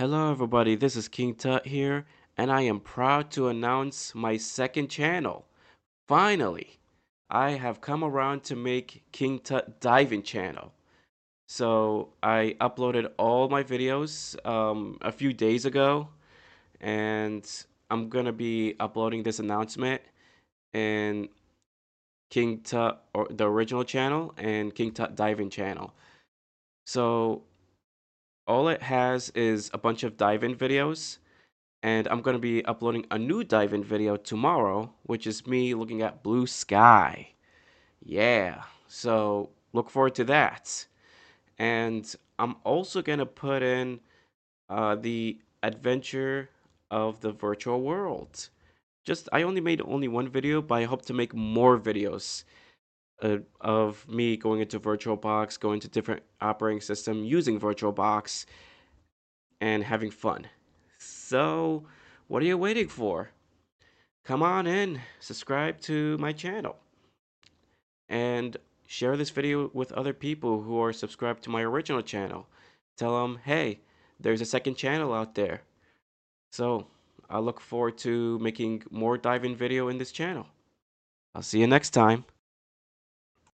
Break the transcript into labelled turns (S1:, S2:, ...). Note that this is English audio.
S1: Hello, everybody. This is King Tut here, and I am proud to announce my second channel. Finally, I have come around to make King Tut Dive In channel. So I uploaded all my videos um, a few days ago, and I'm gonna be uploading this announcement in King Tut or the original channel and King Tut Dive In channel. So all it has is a bunch of dive-in videos, and I'm going to be uploading a new dive-in video tomorrow, which is me looking at blue sky. Yeah, so look forward to that. And I'm also going to put in uh, the adventure of the virtual world. Just I only made only one video, but I hope to make more videos uh, of me going into VirtualBox, going to different operating system, using VirtualBox, and having fun. So, what are you waiting for? Come on in, subscribe to my channel, and share this video with other people who are subscribed to my original channel. Tell them, hey, there's a second channel out there. So, I look forward to making more dive-in video in this channel. I'll see you next time.